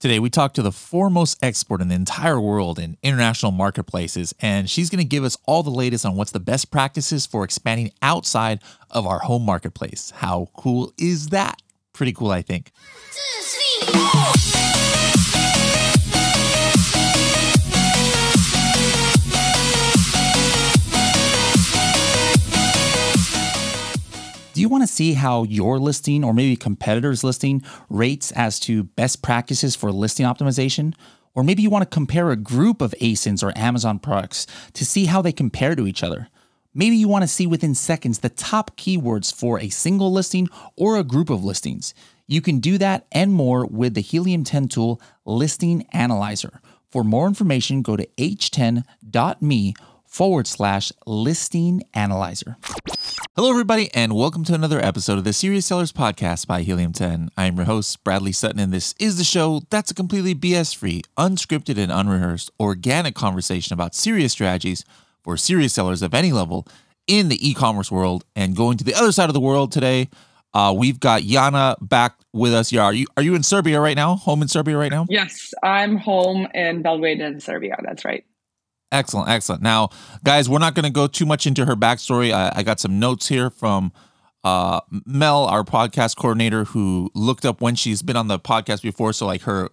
Today, we talk to the foremost expert in the entire world in international marketplaces, and she's going to give us all the latest on what's the best practices for expanding outside of our home marketplace. How cool is that? Pretty cool, I think. Do you want to see how your listing or maybe competitors' listing rates as to best practices for listing optimization? Or maybe you want to compare a group of ASINs or Amazon products to see how they compare to each other. Maybe you want to see within seconds the top keywords for a single listing or a group of listings. You can do that and more with the Helium 10 tool Listing Analyzer. For more information, go to h10.me forward slash listing analyzer. Hello, everybody, and welcome to another episode of the Serious Sellers Podcast by Helium 10. I am your host, Bradley Sutton, and this is the show that's a completely BS free, unscripted, and unrehearsed, organic conversation about serious strategies for serious sellers of any level in the e commerce world. And going to the other side of the world today, uh, we've got Jana back with us. Yeah, are you are you in Serbia right now? Home in Serbia right now? Yes, I'm home in Belgrade in Serbia. That's right. Excellent, excellent. Now, guys, we're not going to go too much into her backstory. I, I got some notes here from uh, Mel, our podcast coordinator, who looked up when she's been on the podcast before. So, like her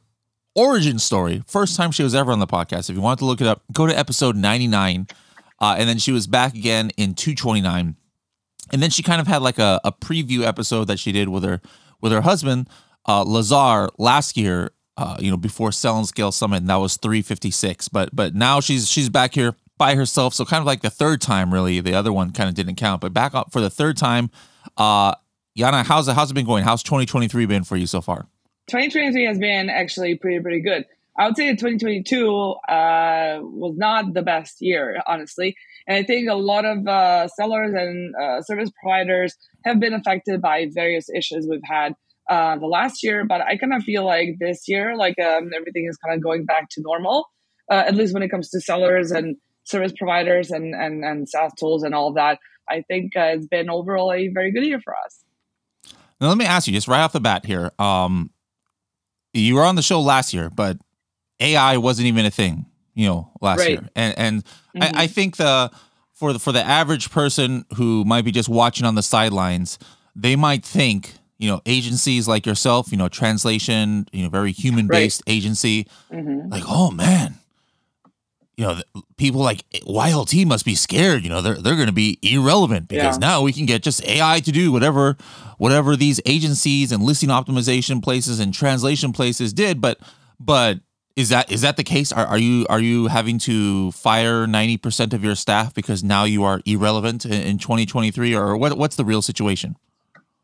origin story, first time she was ever on the podcast. If you want to look it up, go to episode 99. Uh, and then she was back again in 229. And then she kind of had like a, a preview episode that she did with her with her husband, uh, Lazar, last year uh, you know, before selling Scale Summit, and that was 356. But but now she's she's back here by herself, so kind of like the third time, really. The other one kind of didn't count, but back up for the third time. Uh, Jana, how's it how's it been going? How's 2023 been for you so far? 2023 has been actually pretty pretty good. I would say 2022 uh, was not the best year, honestly. And I think a lot of uh, sellers and uh, service providers have been affected by various issues we've had uh, the last year, but I kind of feel like this year, like um, everything is kind of going back to normal, uh, at least when it comes to sellers and service providers and, and, and SaaS tools and all that. I think uh, it's been overall a very good year for us. Now, let me ask you just right off the bat here. Um, you were on the show last year, but AI wasn't even a thing, you know, last right. year. And, and mm-hmm. I, I think the, for the, for the average person who might be just watching on the sidelines, they might think you know agencies like yourself you know translation you know very human based right. agency mm-hmm. like oh man you know people like YLT must be scared you know they're they're going to be irrelevant because yeah. now we can get just AI to do whatever whatever these agencies and listing optimization places and translation places did but but is that is that the case are, are you are you having to fire 90% of your staff because now you are irrelevant in, in 2023 or what what's the real situation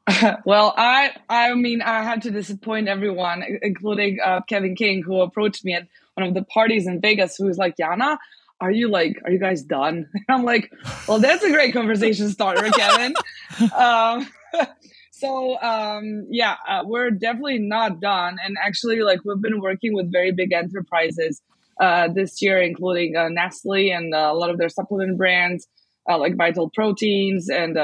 well, I I mean I had to disappoint everyone, including uh, Kevin King, who approached me at one of the parties in Vegas, who was like, "Jana, are you like, are you guys done?" And I'm like, "Well, that's a great conversation starter, Kevin." um, so um, yeah, uh, we're definitely not done, and actually, like we've been working with very big enterprises uh, this year, including uh, Nestle and uh, a lot of their supplement brands, uh, like Vital Proteins and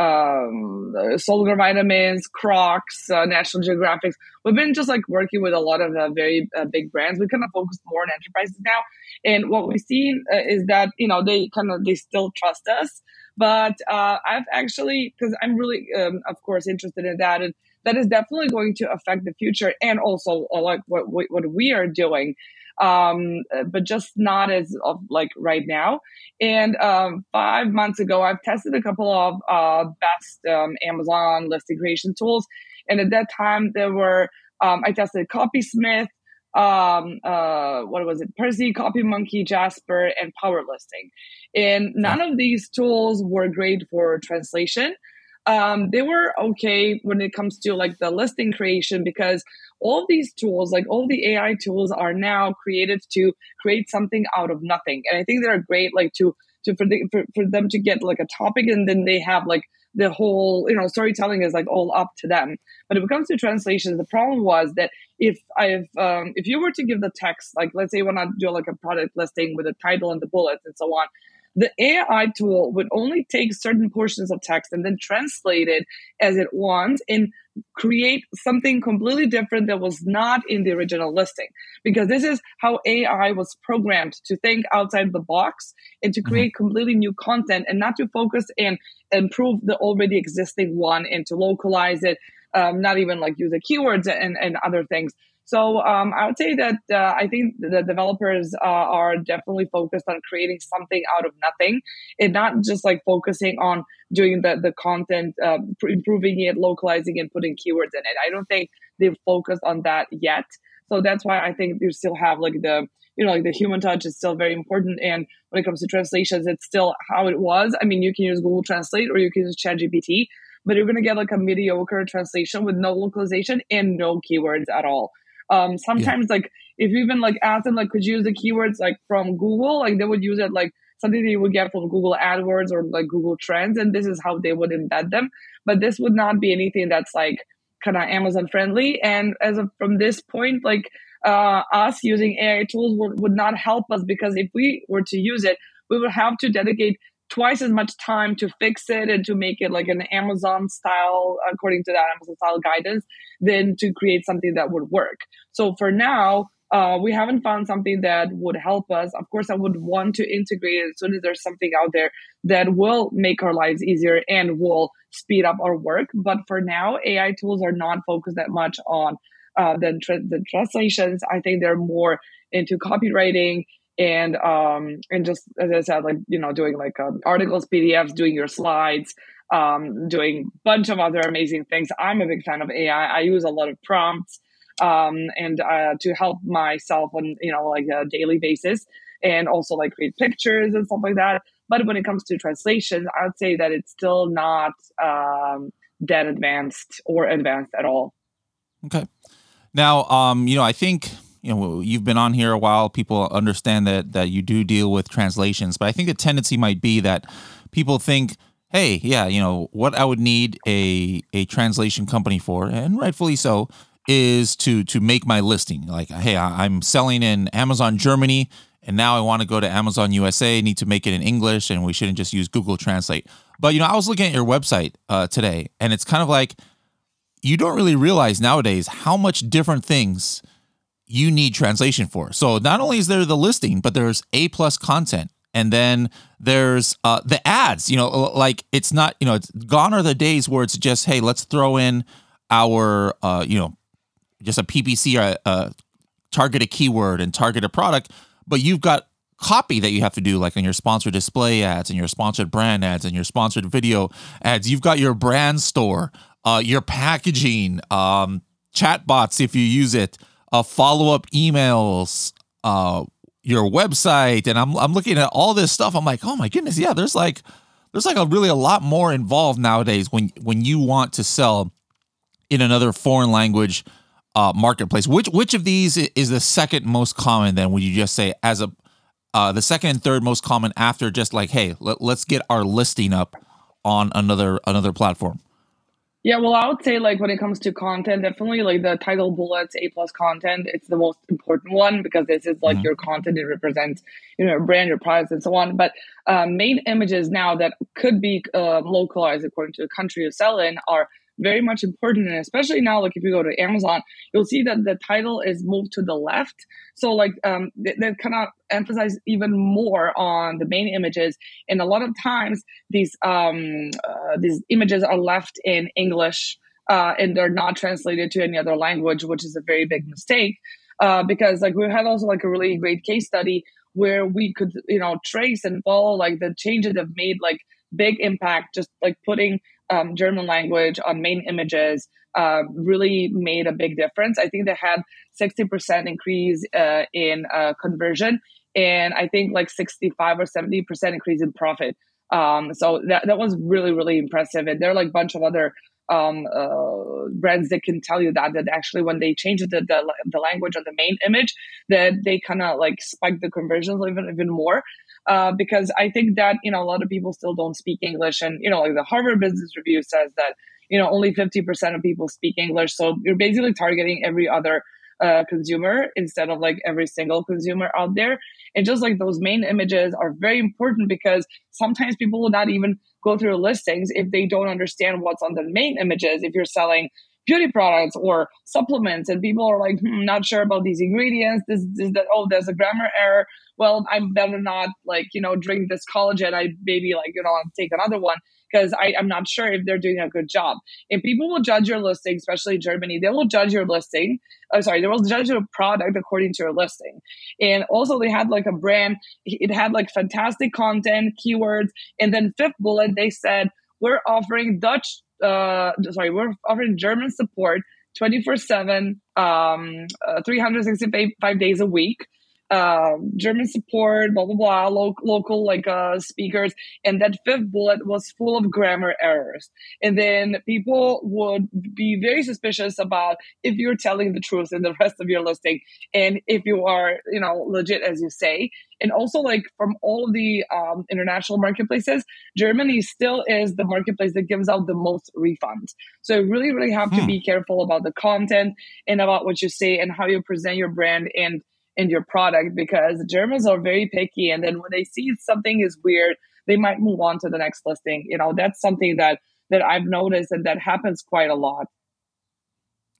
um, Solgar Vitamins, Crocs, uh, National Geographic. We've been just like working with a lot of uh, very uh, big brands. We kind of focus more on enterprises now, and what we've seen uh, is that you know they kind of they still trust us. But uh, I've actually because I'm really um, of course interested in that and that is definitely going to affect the future and also uh, like what what we are doing um, but just not as of like right now. And um, five months ago, I've tested a couple of uh, best um, Amazon listing creation tools, and at that time there were um, I tested Copysmith, um, uh, what was it, Percy, Copy Monkey, Jasper, and Power Listing. And none of these tools were great for translation. Um, they were okay when it comes to like the listing creation because all these tools, like all the AI tools, are now created to create something out of nothing. And I think they're great, like to to for, the, for, for them to get like a topic and then they have like the whole you know storytelling is like all up to them but if it comes to translation the problem was that if i've um, if you were to give the text like let's say want to do like a product listing with a title and the bullets and so on the AI tool would only take certain portions of text and then translate it as it wants and create something completely different that was not in the original listing. Because this is how AI was programmed to think outside the box and to mm-hmm. create mm-hmm. completely new content and not to focus and improve the already existing one and to localize it, um, not even like use the keywords and, and other things. So um, I would say that uh, I think the developers uh, are definitely focused on creating something out of nothing, and not just like focusing on doing the the content, uh, improving it, localizing and putting keywords in it. I don't think they've focused on that yet. So that's why I think you still have like the you know like the human touch is still very important. And when it comes to translations, it's still how it was. I mean, you can use Google Translate or you can use ChatGPT, but you're gonna get like a mediocre translation with no localization and no keywords at all. Um, sometimes yeah. like if you even like ask them like could you use the keywords like from Google, like they would use it like something that you would get from Google AdWords or like Google Trends, and this is how they would embed them. But this would not be anything that's like kind of Amazon friendly. And as of from this point, like uh, us using AI tools would, would not help us because if we were to use it, we would have to dedicate twice as much time to fix it and to make it like an Amazon style, according to that Amazon style guidance, than to create something that would work. So for now, uh, we haven't found something that would help us. Of course, I would want to integrate it as soon as there's something out there that will make our lives easier and will speed up our work. But for now, AI tools are not focused that much on uh, the, tra- the translations. I think they're more into copywriting and um and just as I said, like you know, doing like um, articles, PDFs, doing your slides, um, doing bunch of other amazing things. I'm a big fan of AI. I use a lot of prompts um, and uh, to help myself on you know like a daily basis, and also like create pictures and stuff like that. But when it comes to translation, I would say that it's still not um, that advanced or advanced at all. Okay. Now, um, you know, I think you know you've been on here a while people understand that that you do deal with translations but i think the tendency might be that people think hey yeah you know what i would need a a translation company for and rightfully so is to to make my listing. Like hey i'm selling in amazon germany and now i want to go to amazon usa need to make it in english and we shouldn't just use google translate. But you know i was looking at your website uh, today and it's kind of like you don't really realize nowadays how much different things you need translation for. So not only is there the listing, but there's A plus content. And then there's uh, the ads, you know, like it's not, you know, it's gone are the days where it's just, hey, let's throw in our, uh, you know, just a PPC, uh, uh, target a keyword and target a product, but you've got copy that you have to do, like on your sponsored display ads and your sponsored brand ads and your sponsored video ads. You've got your brand store, uh, your packaging, um, chat bots if you use it, uh, follow up emails, uh, your website, and I'm I'm looking at all this stuff. I'm like, oh my goodness, yeah. There's like there's like a really a lot more involved nowadays when when you want to sell in another foreign language uh, marketplace. Which which of these is the second most common? Then would you just say as a uh, the second and third most common after just like hey let, let's get our listing up on another another platform yeah, well, I would say like when it comes to content, definitely like the title bullets, A plus content, it's the most important one because this is like mm-hmm. your content. It represents, you know, your brand, your products, and so on. But um, main images now that could be uh, localized according to the country you sell in are very much important and especially now like if you go to amazon you'll see that the title is moved to the left. So like um, they, they kind of emphasize even more on the main images and a lot of times these um, uh, these images are left in english uh, and they're not translated to any other language which is a very big mistake uh, because like we had also like a really great case study where we could you know trace and follow like the changes they've made like big impact just like putting um, German language on main images uh, really made a big difference. I think they had 60% increase uh, in uh, conversion and I think like 65 or 70% increase in profit. Um, so that, that was really, really impressive. And there are like a bunch of other um, uh, brands that can tell you that, that actually when they changed the, the, the language on the main image, that they kind of like spiked the conversions even, even more. Uh, because I think that you know a lot of people still don't speak English, and you know like the Harvard Business Review says that you know only fifty percent of people speak English, so you're basically targeting every other uh, consumer instead of like every single consumer out there. And just like those main images are very important because sometimes people will not even go through listings if they don't understand what's on the main images. If you're selling beauty products or supplements and people are like hmm, not sure about these ingredients this, this that oh there's a grammar error well I'm better not like you know drink this collagen. I maybe like you know I'll take another one because i'm not sure if they're doing a good job. And people will judge your listing especially germany they will judge your listing oh sorry they will judge your product according to your listing. And also they had like a brand it had like fantastic content keywords and then fifth bullet they said we're offering dutch uh, sorry, we're offering German support 24 7, um, uh, 365 days a week uh, German support, blah blah blah, lo- local like uh, speakers, and that fifth bullet was full of grammar errors. And then people would be very suspicious about if you're telling the truth in the rest of your listing, and if you are, you know, legit as you say. And also, like from all of the um, international marketplaces, Germany still is the marketplace that gives out the most refunds. So you really, really have to hmm. be careful about the content and about what you say and how you present your brand and in your product because Germans are very picky. And then when they see something is weird, they might move on to the next listing. You know, that's something that that I've noticed and that happens quite a lot.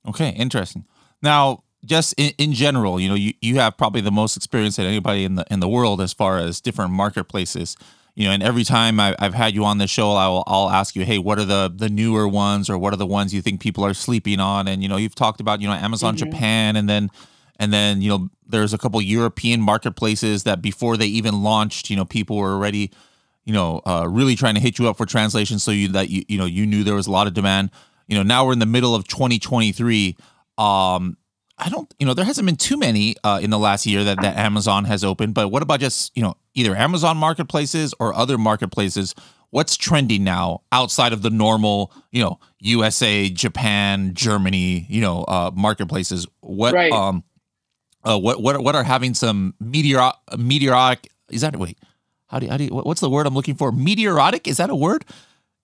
Okay, interesting. Now, just in, in general, you know, you, you have probably the most experience than anybody in the in the world as far as different marketplaces. You know, and every time I, have had you on the show, I'll I'll ask you, hey, what are the the newer ones, or what are the ones you think people are sleeping on? And you know, you've talked about you know Amazon mm-hmm. Japan, and then and then you know there's a couple European marketplaces that before they even launched, you know, people were already, you know, uh, really trying to hit you up for translation, so you that you you know you knew there was a lot of demand. You know, now we're in the middle of 2023. Um, I don't, you know, there hasn't been too many uh, in the last year that, that Amazon has opened. But what about just, you know, either Amazon marketplaces or other marketplaces? What's trending now outside of the normal, you know, USA, Japan, Germany, you know, uh, marketplaces? What, right. um, uh, what what what are having some meteor meteoric? Is that wait? How do you, how do you, what's the word I'm looking for? Meteoric is that a word?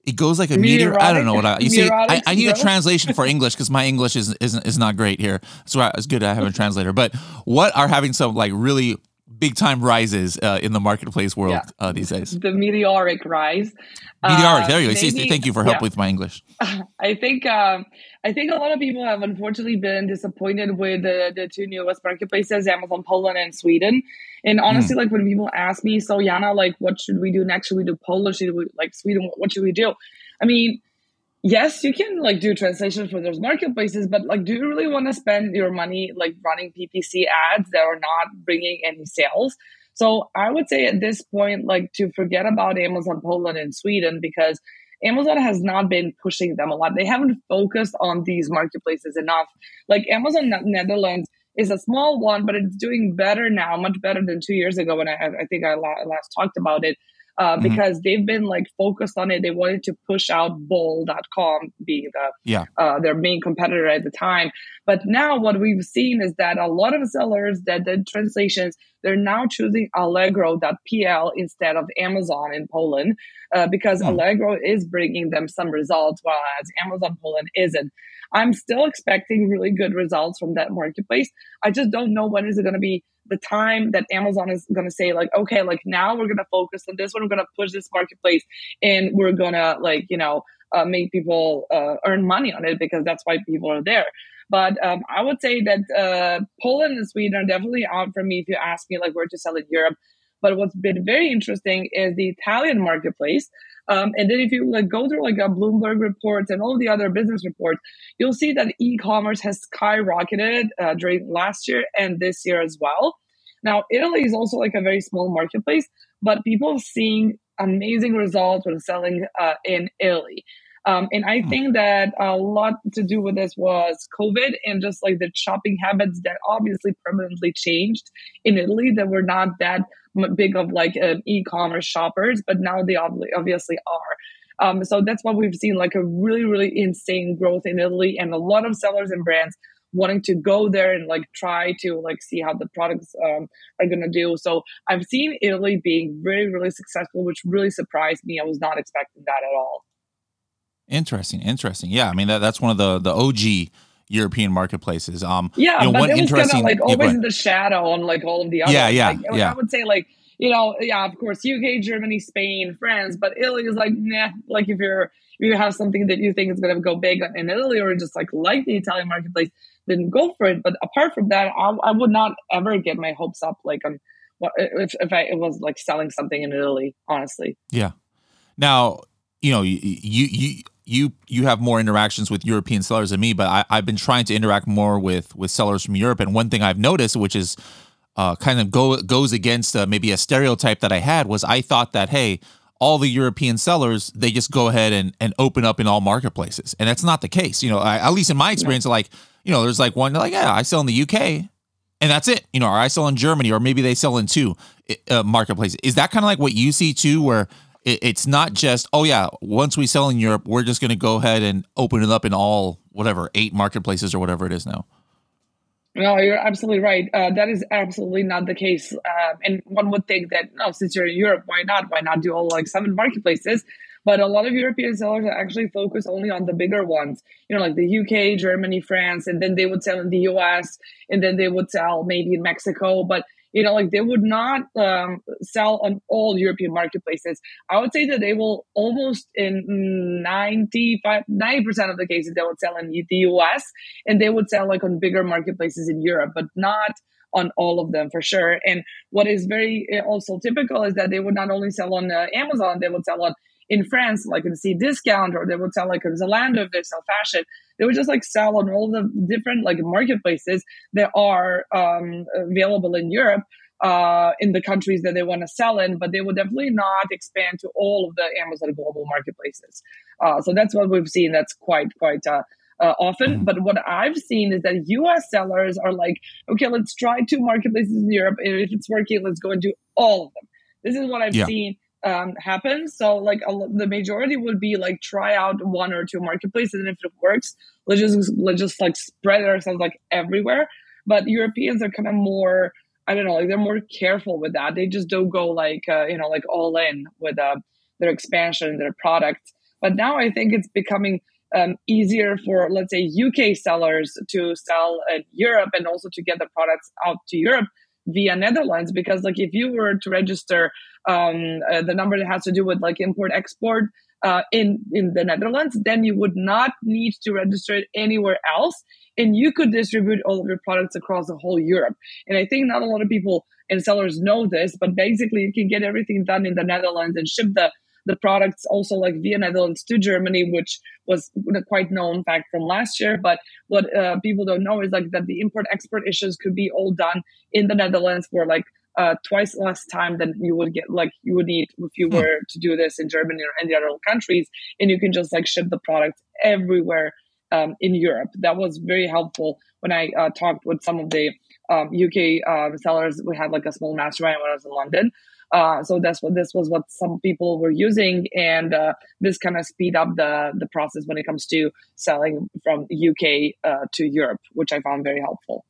It goes like a meteor. I don't know what I. You see, I, I need a translation for English because my English is isn't is not great here. So it's good I have a translator. But what are having some like really big time rises uh, in the marketplace world yeah. uh, these days. The meteoric rise. Meteoric. Uh, there you go. Maybe, thank you for help yeah. with my English. I think um, I think a lot of people have unfortunately been disappointed with the, the two newest marketplaces, Amazon Poland and Sweden. And honestly, mm. like when people ask me, so Jana, like, what should we do next? Should we do Polish? Should we like Sweden? What, what should we do? I mean, yes, you can like do translations for those marketplaces, but like, do you really want to spend your money like running PPC ads that are not bringing any sales? So I would say at this point, like to forget about Amazon Poland and Sweden because Amazon has not been pushing them a lot. They haven't focused on these marketplaces enough. Like Amazon Netherlands is a small one, but it's doing better now, much better than two years ago when I, I think I last talked about it uh, mm-hmm. because they've been like focused on it. They wanted to push out bol.com being the yeah. uh, their main competitor at the time. But now what we've seen is that a lot of sellers that did translations, they're now choosing Allegro.pl instead of Amazon in Poland uh, because mm. Allegro is bringing them some results, while as Amazon Poland isn't. I'm still expecting really good results from that marketplace. I just don't know when is it going to be the time that Amazon is going to say like, okay, like now we're going to focus on this one. We're going to push this marketplace and we're going to like, you know, uh, make people uh, earn money on it because that's why people are there. But um, I would say that uh, Poland and Sweden are definitely out for me if you ask me like where to sell in Europe. But what's been very interesting is the Italian marketplace. Um, and then if you like go through like a Bloomberg report and all the other business reports, you'll see that e-commerce has skyrocketed uh, during last year and this year as well. Now, Italy is also like a very small marketplace, but people seeing amazing results when selling uh, in Italy. Um, and I hmm. think that a lot to do with this was COVID and just like the shopping habits that obviously permanently changed in Italy that were not that big of like um, e-commerce shoppers, but now they obviously are. Um, so that's why we've seen like a really, really insane growth in Italy and a lot of sellers and brands wanting to go there and like try to like see how the products um, are going to do. So I've seen Italy being really, really successful, which really surprised me. I was not expecting that at all. Interesting, interesting. Yeah, I mean that that's one of the the OG European marketplaces. Um, yeah, you know, but it was kind of like always in the shadow on like all of the other. Yeah, yeah, like, yeah. I would say like you know, yeah, of course, UK, Germany, Spain, France, but Italy is like, nah. Like if you're if you have something that you think is going to go big in Italy or just like like the Italian marketplace, then go for it. But apart from that, I, I would not ever get my hopes up like on what if if I it was like selling something in Italy. Honestly, yeah. Now you know you you you you you have more interactions with European sellers than me, but I, I've been trying to interact more with with sellers from Europe. And one thing I've noticed, which is uh, kind of go goes against uh, maybe a stereotype that I had, was I thought that hey, all the European sellers they just go ahead and and open up in all marketplaces, and that's not the case. You know, I, at least in my experience, like you know, there's like one like yeah, I sell in the UK, and that's it. You know, or I sell in Germany, or maybe they sell in two uh, marketplaces. Is that kind of like what you see too, where it's not just oh yeah once we sell in europe we're just going to go ahead and open it up in all whatever eight marketplaces or whatever it is now. No you're absolutely right. Uh, that is absolutely not the case. Uh, and one would think that no since you're in europe why not? Why not do all like seven marketplaces? But a lot of european sellers actually focused only on the bigger ones you know like the uk germany france and then they would sell in the us and then they would sell maybe in mexico. But you know, like they would not um, sell on all European marketplaces. I would say that they will almost in 95, 90% of the cases, they would sell in the US and they would sell like on bigger marketplaces in Europe, but not on all of them for sure. And what is very eh, also typical is that they would not only sell on uh, Amazon, they would sell on in France, like in Cdiscount, or they would sell like in Zalando if they sell fashion. They would just like sell on all the different like marketplaces that are um, available in Europe uh, in the countries that they want to sell in, but they would definitely not expand to all of the Amazon global marketplaces. Uh, so that's what we've seen. That's quite quite uh, uh, often. Mm-hmm. But what I've seen is that US sellers are like, okay, let's try two marketplaces in Europe. If it's working, let's go and do all of them. This is what I've yeah. seen um, happen. So like a, the majority would be like try out one or two marketplaces, and if it works, let's just let's just like spread ourselves like everywhere. But Europeans are kind of more I don't know, like they're more careful with that. They just don't go like uh, you know like all in with uh, their expansion, their product. But now I think it's becoming um, easier for let's say UK sellers to sell in Europe and also to get the products out to Europe via Netherlands because like if you were to register um, uh, the number that has to do with like import export uh, in in the Netherlands, then you would not need to register it anywhere else, and you could distribute all of your products across the whole Europe. And I think not a lot of people and sellers know this, but basically you can get everything done in the Netherlands and ship the the products also like via Netherlands to Germany, which was quite known fact from last year. But what uh, people don't know is like that the import export issues could be all done in the Netherlands for like uh, twice less time than you would get like you would need if you hmm. were to do this in Germany or any other countries, and you can just like ship the product everywhere um, in Europe. That was very helpful when I uh, talked with some of the um, UK uh, sellers. We had like a small mastermind when I was in London. Uh, so that's what this was what some people were using, and uh, this kind of speed up the the process when it comes to selling from UK uh, to Europe, which I found very helpful.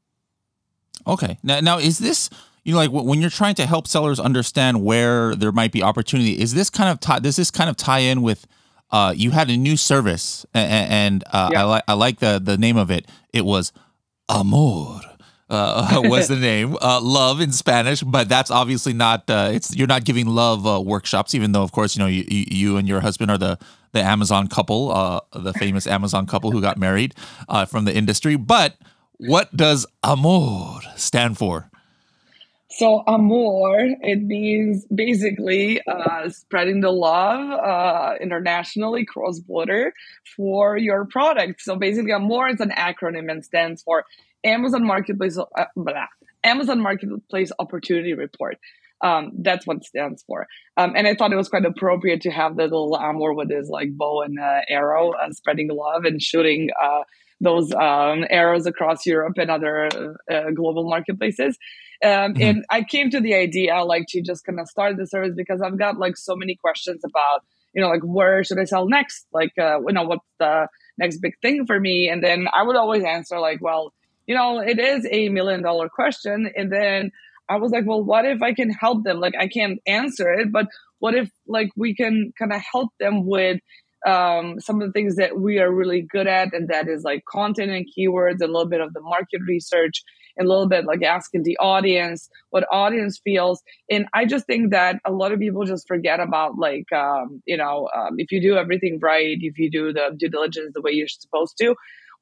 Okay, now now is this you know like when you're trying to help sellers understand where there might be opportunity? Is this kind of tie, does this kind of tie in with uh, you had a new service and, and uh, yeah. I like I like the the name of it. It was Amor uh, was the name. Uh, love in Spanish, but that's obviously not. Uh, it's you're not giving love uh, workshops, even though, of course, you know you, you and your husband are the the Amazon couple, uh, the famous Amazon couple who got married uh, from the industry. But what does amor stand for? So amor, it means basically uh, spreading the love uh, internationally, cross border, for your product. So basically, amor is an acronym and stands for Amazon Marketplace, uh, blah, Amazon Marketplace Opportunity Report. Um, that's what it stands for. Um, and I thought it was quite appropriate to have the little Amor with his like bow and uh, arrow, uh, spreading love and shooting uh, those um, arrows across Europe and other uh, global marketplaces. Um, mm-hmm. And I came to the idea like to just kind of start the service because I've got like so many questions about, you know, like where should I sell next? Like, uh, you know, what's the next big thing for me? And then I would always answer like, well, you know, it is a million dollar question. And then I was like, well, what if I can help them? Like, I can't answer it, but what if like we can kind of help them with um, some of the things that we are really good at, and that is like content and keywords, a little bit of the market research, and a little bit like asking the audience what audience feels. And I just think that a lot of people just forget about like, um, you know, um, if you do everything right, if you do the due diligence the way you're supposed to,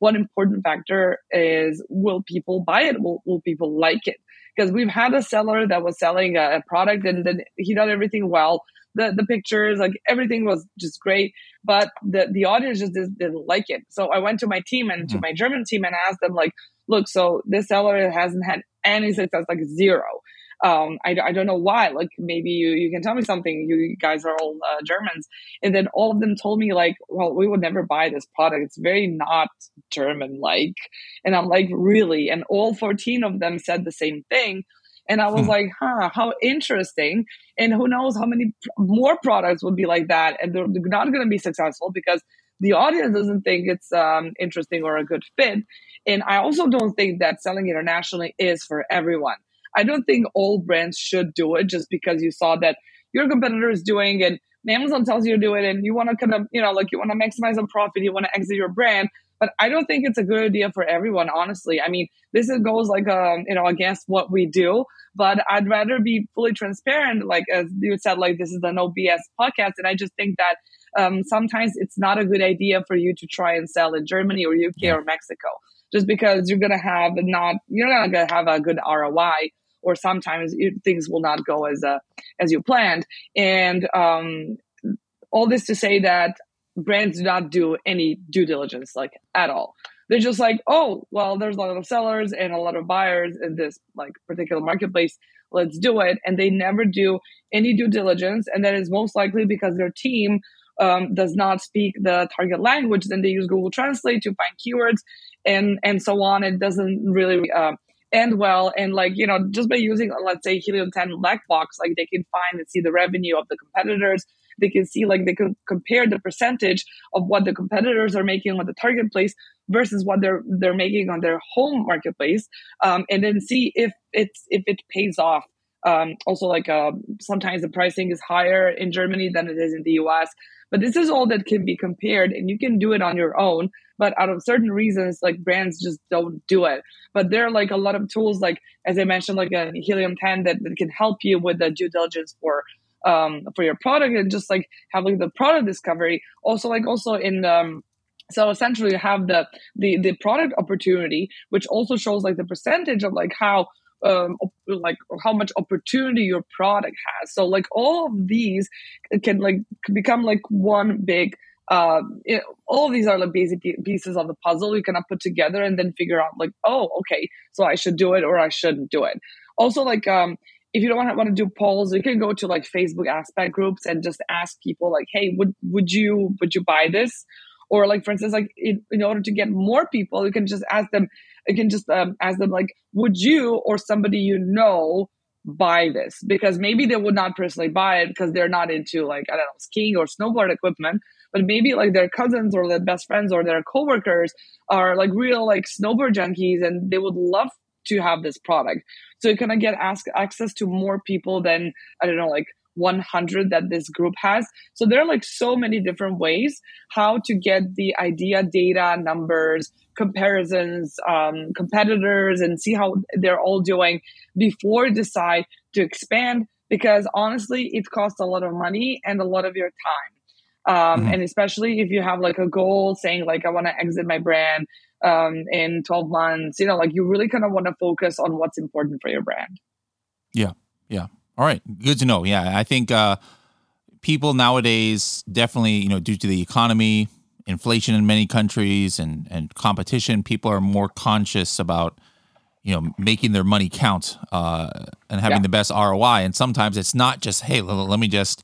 one important factor is will people buy it? Will, will people like it? Because we've had a seller that was selling a, a product and then he did everything well the the pictures, like everything was just great, but the the audience just didn't like it. So I went to my team and mm-hmm. to my German team and asked them like, look, so this seller hasn't had any success, like zero. Um, I, I don't know why. Like maybe you, you can tell me something. You guys are all uh, Germans, and then all of them told me like, well, we would never buy this product. It's very not German like, and I'm like, really? And all 14 of them said the same thing. And I was hmm. like, huh, how interesting. And who knows how many more products would be like that. And they're not going to be successful because the audience doesn't think it's um, interesting or a good fit. And I also don't think that selling internationally is for everyone. I don't think all brands should do it just because you saw that your competitor is doing it. Amazon tells you to do it and you want to kind of, you know, like you want to maximize a profit, you want to exit your brand. But I don't think it's a good idea for everyone, honestly. I mean, this goes like, um, you know, against what we do, but I'd rather be fully transparent. Like, as you said, like, this is an OBS podcast. And I just think that um, sometimes it's not a good idea for you to try and sell in Germany or UK yeah. or Mexico, just because you're going to have not, you're not going to have a good ROI or sometimes things will not go as a, as you planned. And, um, all this to say that brands do not do any due diligence like at all. They're just like oh well there's a lot of sellers and a lot of buyers in this like particular marketplace. Let's do it. And they never do any due diligence. And that is most likely because their team um, does not speak the target language. Then they use google translate to find keywords and and so on. It doesn't really uh, end well and like you know just by using let's say helium 10 black box like they can find and see the revenue of the competitors. They can see like they can compare the percentage of what the competitors are making on the target place versus what they're they're making on their home marketplace um, and then see if it's if it pays off. Um, also like uh, sometimes the pricing is higher in germany than it is in the us but this is all that can be compared and you can do it on your own but out of certain reasons like brands just don't do it but there are like a lot of tools like as i mentioned like a helium 10 that, that can help you with the due diligence for um, for your product and just like having the product discovery. Also, like also in um, so essentially you have the the the product opportunity, which also shows like the percentage of like how um, like how much opportunity your product has. So like all of these can like become like one big. It, all of these are like basic pieces of the puzzle you cannot put together and then figure out like, oh, okay, so I should do it or I shouldn't do it. Also, like um, if you don't want to, want to do polls, you can go to like Facebook aspect groups and just ask people like, hey, would would you would you buy this? Or like for instance, like in, in order to get more people, you can just ask them. You can just um, ask them like, would you or somebody you know buy this? Because maybe they would not personally buy it because they're not into like I don't know skiing or snowboard equipment, but maybe like their cousins or their best friends or their coworkers are like real like snowboard junkies and they would love to have this product. So you kind of get ask, access to more people than, I don't know, like 100 that this group has. So there are like so many different ways how to get the idea, data, numbers, comparisons, um, competitors, and see how they're all doing before decide to expand. Because honestly, it costs a lot of money and a lot of your time. Um, mm-hmm. And especially if you have like a goal saying like I want to exit my brand um, in 12 months. You know, like you really kind of want to focus on what's important for your brand. Yeah. Yeah. All right. Good to know. Yeah. I think uh, people nowadays definitely, you know, due to the economy, inflation in many countries and, and competition, people are more conscious about, you know, making their money count uh, and having yeah. the best ROI. And sometimes it's not just, hey, let me just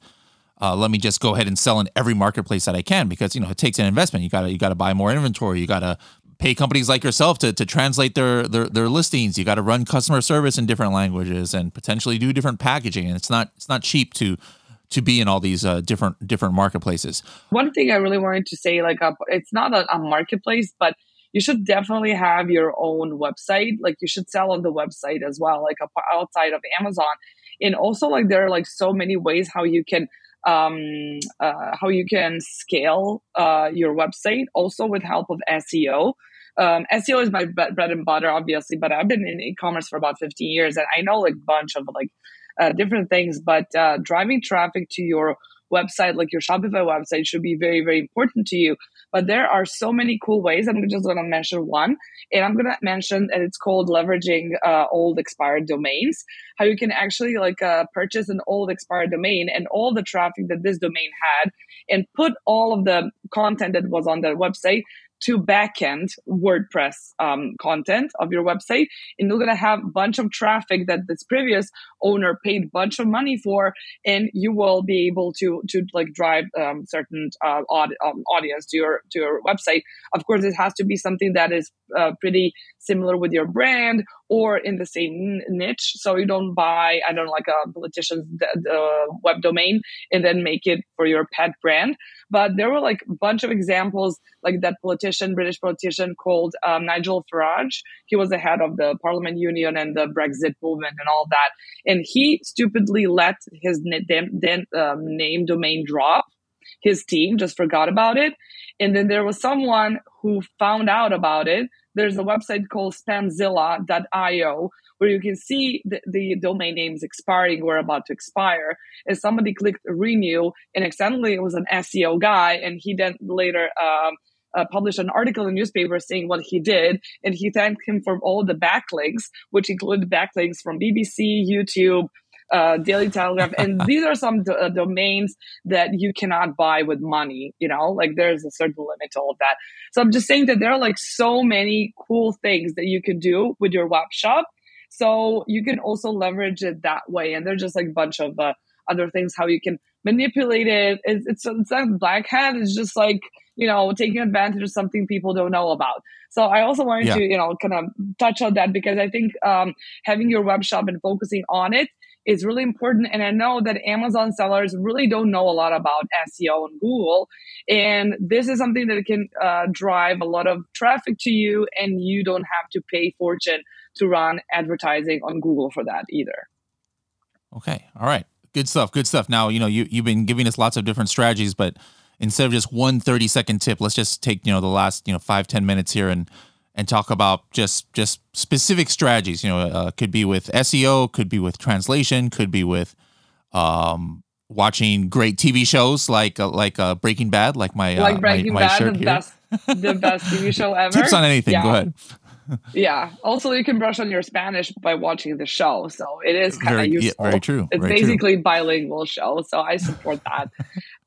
uh, let me just go ahead and sell in every marketplace that I can because you know it takes an investment. You gotta you gotta buy more inventory. You gotta pay companies like yourself to, to translate their, their, their listings. You got to run customer service in different languages and potentially do different packaging. And it's not it's not cheap to to be in all these uh, different different marketplaces. One thing I really wanted to say, like, uh, it's not a, a marketplace, but you should definitely have your own website. Like, you should sell on the website as well, like outside of Amazon. And also, like, there are like so many ways how you can um, uh, how you can scale uh, your website also with help of SEO. Um, SEO is my bread and butter, obviously, but I've been in e-commerce for about 15 years, and I know like a bunch of like uh, different things. But uh, driving traffic to your website, like your Shopify website, should be very, very important to you. But there are so many cool ways. I'm just going to mention one, and I'm going to mention, and it's called leveraging uh, old expired domains. How you can actually like uh, purchase an old expired domain and all the traffic that this domain had, and put all of the content that was on the website to backend WordPress um, content of your website, and you're gonna have a bunch of traffic that this previous owner paid a bunch of money for, and you will be able to to like drive um, certain uh, aud- um, audience to your to your website. Of course, it has to be something that is uh, pretty similar with your brand or in the same niche. So you don't buy, I don't know, like a politician's web domain and then make it for your pet brand. But there were like a bunch of examples, like that politician, British politician called um, Nigel Farage. He was the head of the Parliament Union and the Brexit movement and all that. And he stupidly let his um, name domain drop. His team just forgot about it. And then there was someone who found out about it there's a website called spamzilla.io where you can see the, the domain names expiring or about to expire. And somebody clicked renew, and accidentally it was an SEO guy, and he then later um, uh, published an article in newspaper saying what he did, and he thanked him for all the backlinks, which included backlinks from BBC, YouTube, uh, Daily Telegraph, and these are some d- uh, domains that you cannot buy with money. You know, like there's a certain limit to all of that. So I'm just saying that there are like so many cool things that you can do with your web shop. So you can also leverage it that way, and there's just like a bunch of uh, other things how you can manipulate it. It's it's, it's not black hat. It's just like you know taking advantage of something people don't know about. So I also wanted yeah. to you know kind of touch on that because I think um, having your web shop and focusing on it is really important. And I know that Amazon sellers really don't know a lot about SEO and Google. And this is something that can uh, drive a lot of traffic to you, and you don't have to pay fortune to run advertising on Google for that either. Okay. All right. Good stuff. Good stuff. Now, you know, you, you've been giving us lots of different strategies, but instead of just one 30 second tip, let's just take, you know, the last, you know, five ten minutes here and and talk about just just specific strategies. You know, uh, could be with SEO, could be with translation, could be with um, watching great TV shows like uh, like uh, Breaking Bad, like my like uh, Breaking my, my Bad, the here. best the best TV show ever. Tips on anything? Yeah. Go ahead. yeah. Also, you can brush on your Spanish by watching the show, so it is kind of useful. Yeah, very true. It's very basically true. bilingual show, so I support that.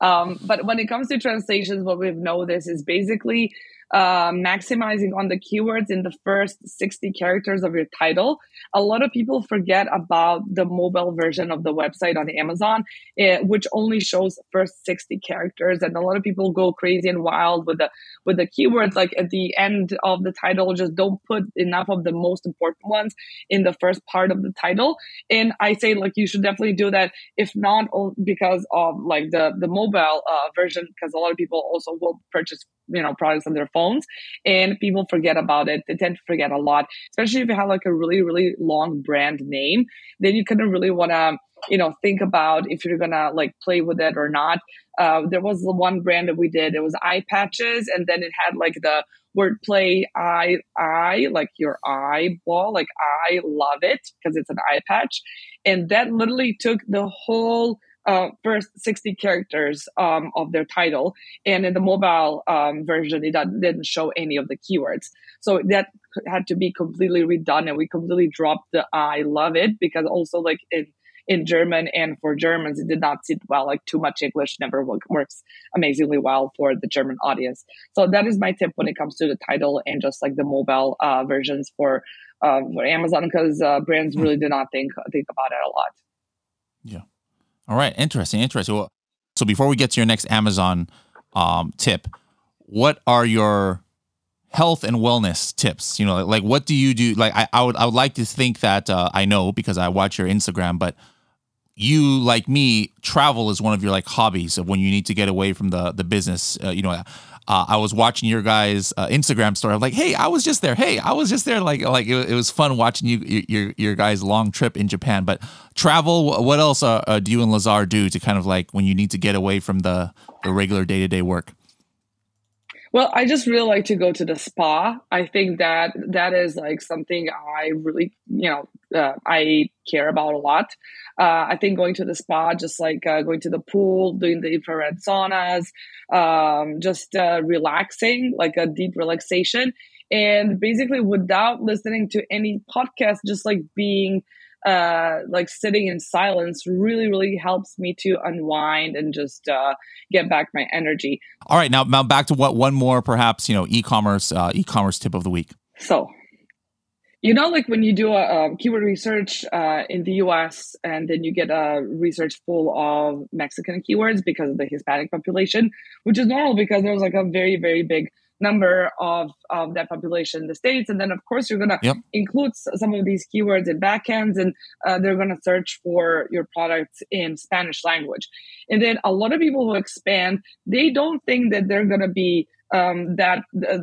um, but when it comes to translations, what we've noticed is basically uh, maximizing on the keywords in the first 60 characters of your title. A lot of people forget about the mobile version of the website on Amazon, eh, which only shows first 60 characters. And a lot of people go crazy and wild with the with the keywords. Like at the end of the title, just don't put enough of the most important ones in the first part of the title. And I say like you should definitely do that. If not because of like the the mobile uh, version, because a lot of people also will purchase you know products on their phones and people forget about it. They tend to forget a lot especially if you have like a really really long brand name then you kind of really want to you know think about if you're gonna like play with it or not. Uh, there was one brand that we did it was eye patches and then it had like the word play i i like your eyeball like i love it because it's an eye patch. And that literally took the whole uh, first 60 characters um, of their title. And in the mobile um, version, it didn't show any of the keywords. So that had to be completely redone. And we completely dropped the I love it because also, like, in in German and for Germans, it did not sit well. Like too much English never works amazingly well for the German audience. So that is my tip when it comes to the title and just like the mobile uh, versions for uh, for Amazon because uh, brands hmm. really did not think think about it a lot. Yeah. All right, interesting, interesting. Well, so before we get to your next Amazon um, tip, what are your health and wellness tips? You know, like what do you do? Like I, I would I would like to think that uh, I know because I watch your Instagram, but you like me travel is one of your like hobbies of when you need to get away from the the business. Uh, you know, uh, I was watching your guys' uh, Instagram story. I'm like, hey, I was just there. Hey, I was just there. Like, like it, it was fun watching you your your guys' long trip in Japan. But travel, what else uh, uh, do you and Lazar do to kind of like when you need to get away from the the regular day to day work? Well, I just really like to go to the spa. I think that that is like something I really, you know, uh, I care about a lot. Uh, I think going to the spa, just like uh, going to the pool, doing the infrared saunas, um, just uh, relaxing, like a deep relaxation, and basically without listening to any podcast, just like being uh, like sitting in silence really, really helps me to unwind and just uh, get back my energy. All right, now, now back to what one more perhaps you know e-commerce uh, e-commerce tip of the week. So, you know, like when you do a, a keyword research uh, in the U.S. and then you get a research full of Mexican keywords because of the Hispanic population, which is normal because there's like a very, very big number of, of that population in the states. And then of course you're going to yep. include some of these keywords in backends and uh, they're going to search for your products in spanish language. And then a lot of people who expand they don't think that they're going to be um, that uh,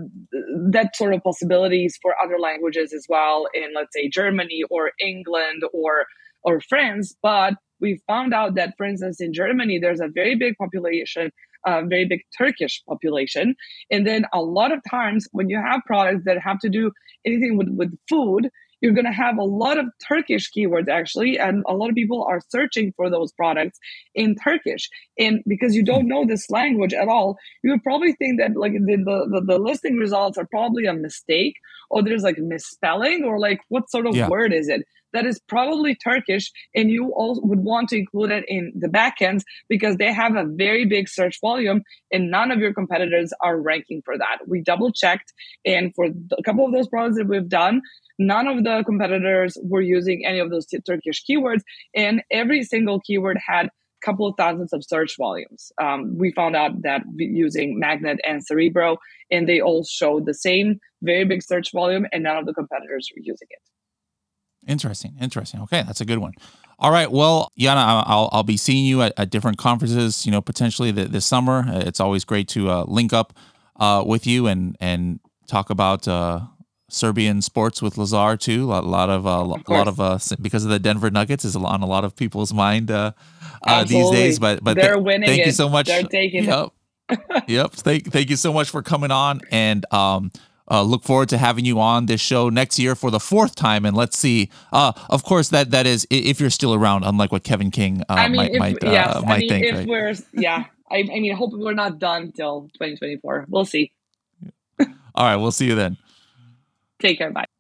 that sort of possibilities for other languages as well in let's say germany or england or or france. But we found out that for instance in germany there's a very big population a very big Turkish population. And then a lot of times when you have products that have to do anything with, with food, you're going to have a lot of Turkish keywords actually, and a lot of people are searching for those products in Turkish. And because you don't know this language at all, you would probably think that like the, the, the listing results are probably a mistake, or there's like misspelling, or like what sort of yeah. word is it? That is probably Turkish, and you also would want to include it in the backends because they have a very big search volume, and none of your competitors are ranking for that. We double checked, and for a couple of those products that we've done, none of the competitors were using any of those t- Turkish keywords, and every single keyword had a couple of thousands of search volumes. Um, we found out that using Magnet and Cerebro, and they all showed the same very big search volume, and none of the competitors were using it. Interesting. Interesting. Okay, that's a good one. All right. Well, Jana, I'll, I'll be seeing you at, at different conferences. You know, potentially the, this summer. Uh, it's always great to uh, link up uh, with you and and talk about uh, Serbian sports with Lazar too. A lot, lot of, uh, of a lot of uh, because of the Denver Nuggets is on a lot of people's mind uh, uh, these days. But but they're th- winning. Thank it. you so much. They're taking yep. it. yep. Thank thank you so much for coming on and um uh, look forward to having you on this show next year for the fourth time, and let's see. Uh, of course, that that is if you're still around, unlike what Kevin King uh, I mean, might if, might, uh, yes, might I mean, think. If right? we're yeah, I, I mean, I hope we're not done till 2024. We'll see. All right, we'll see you then. Take care. Bye.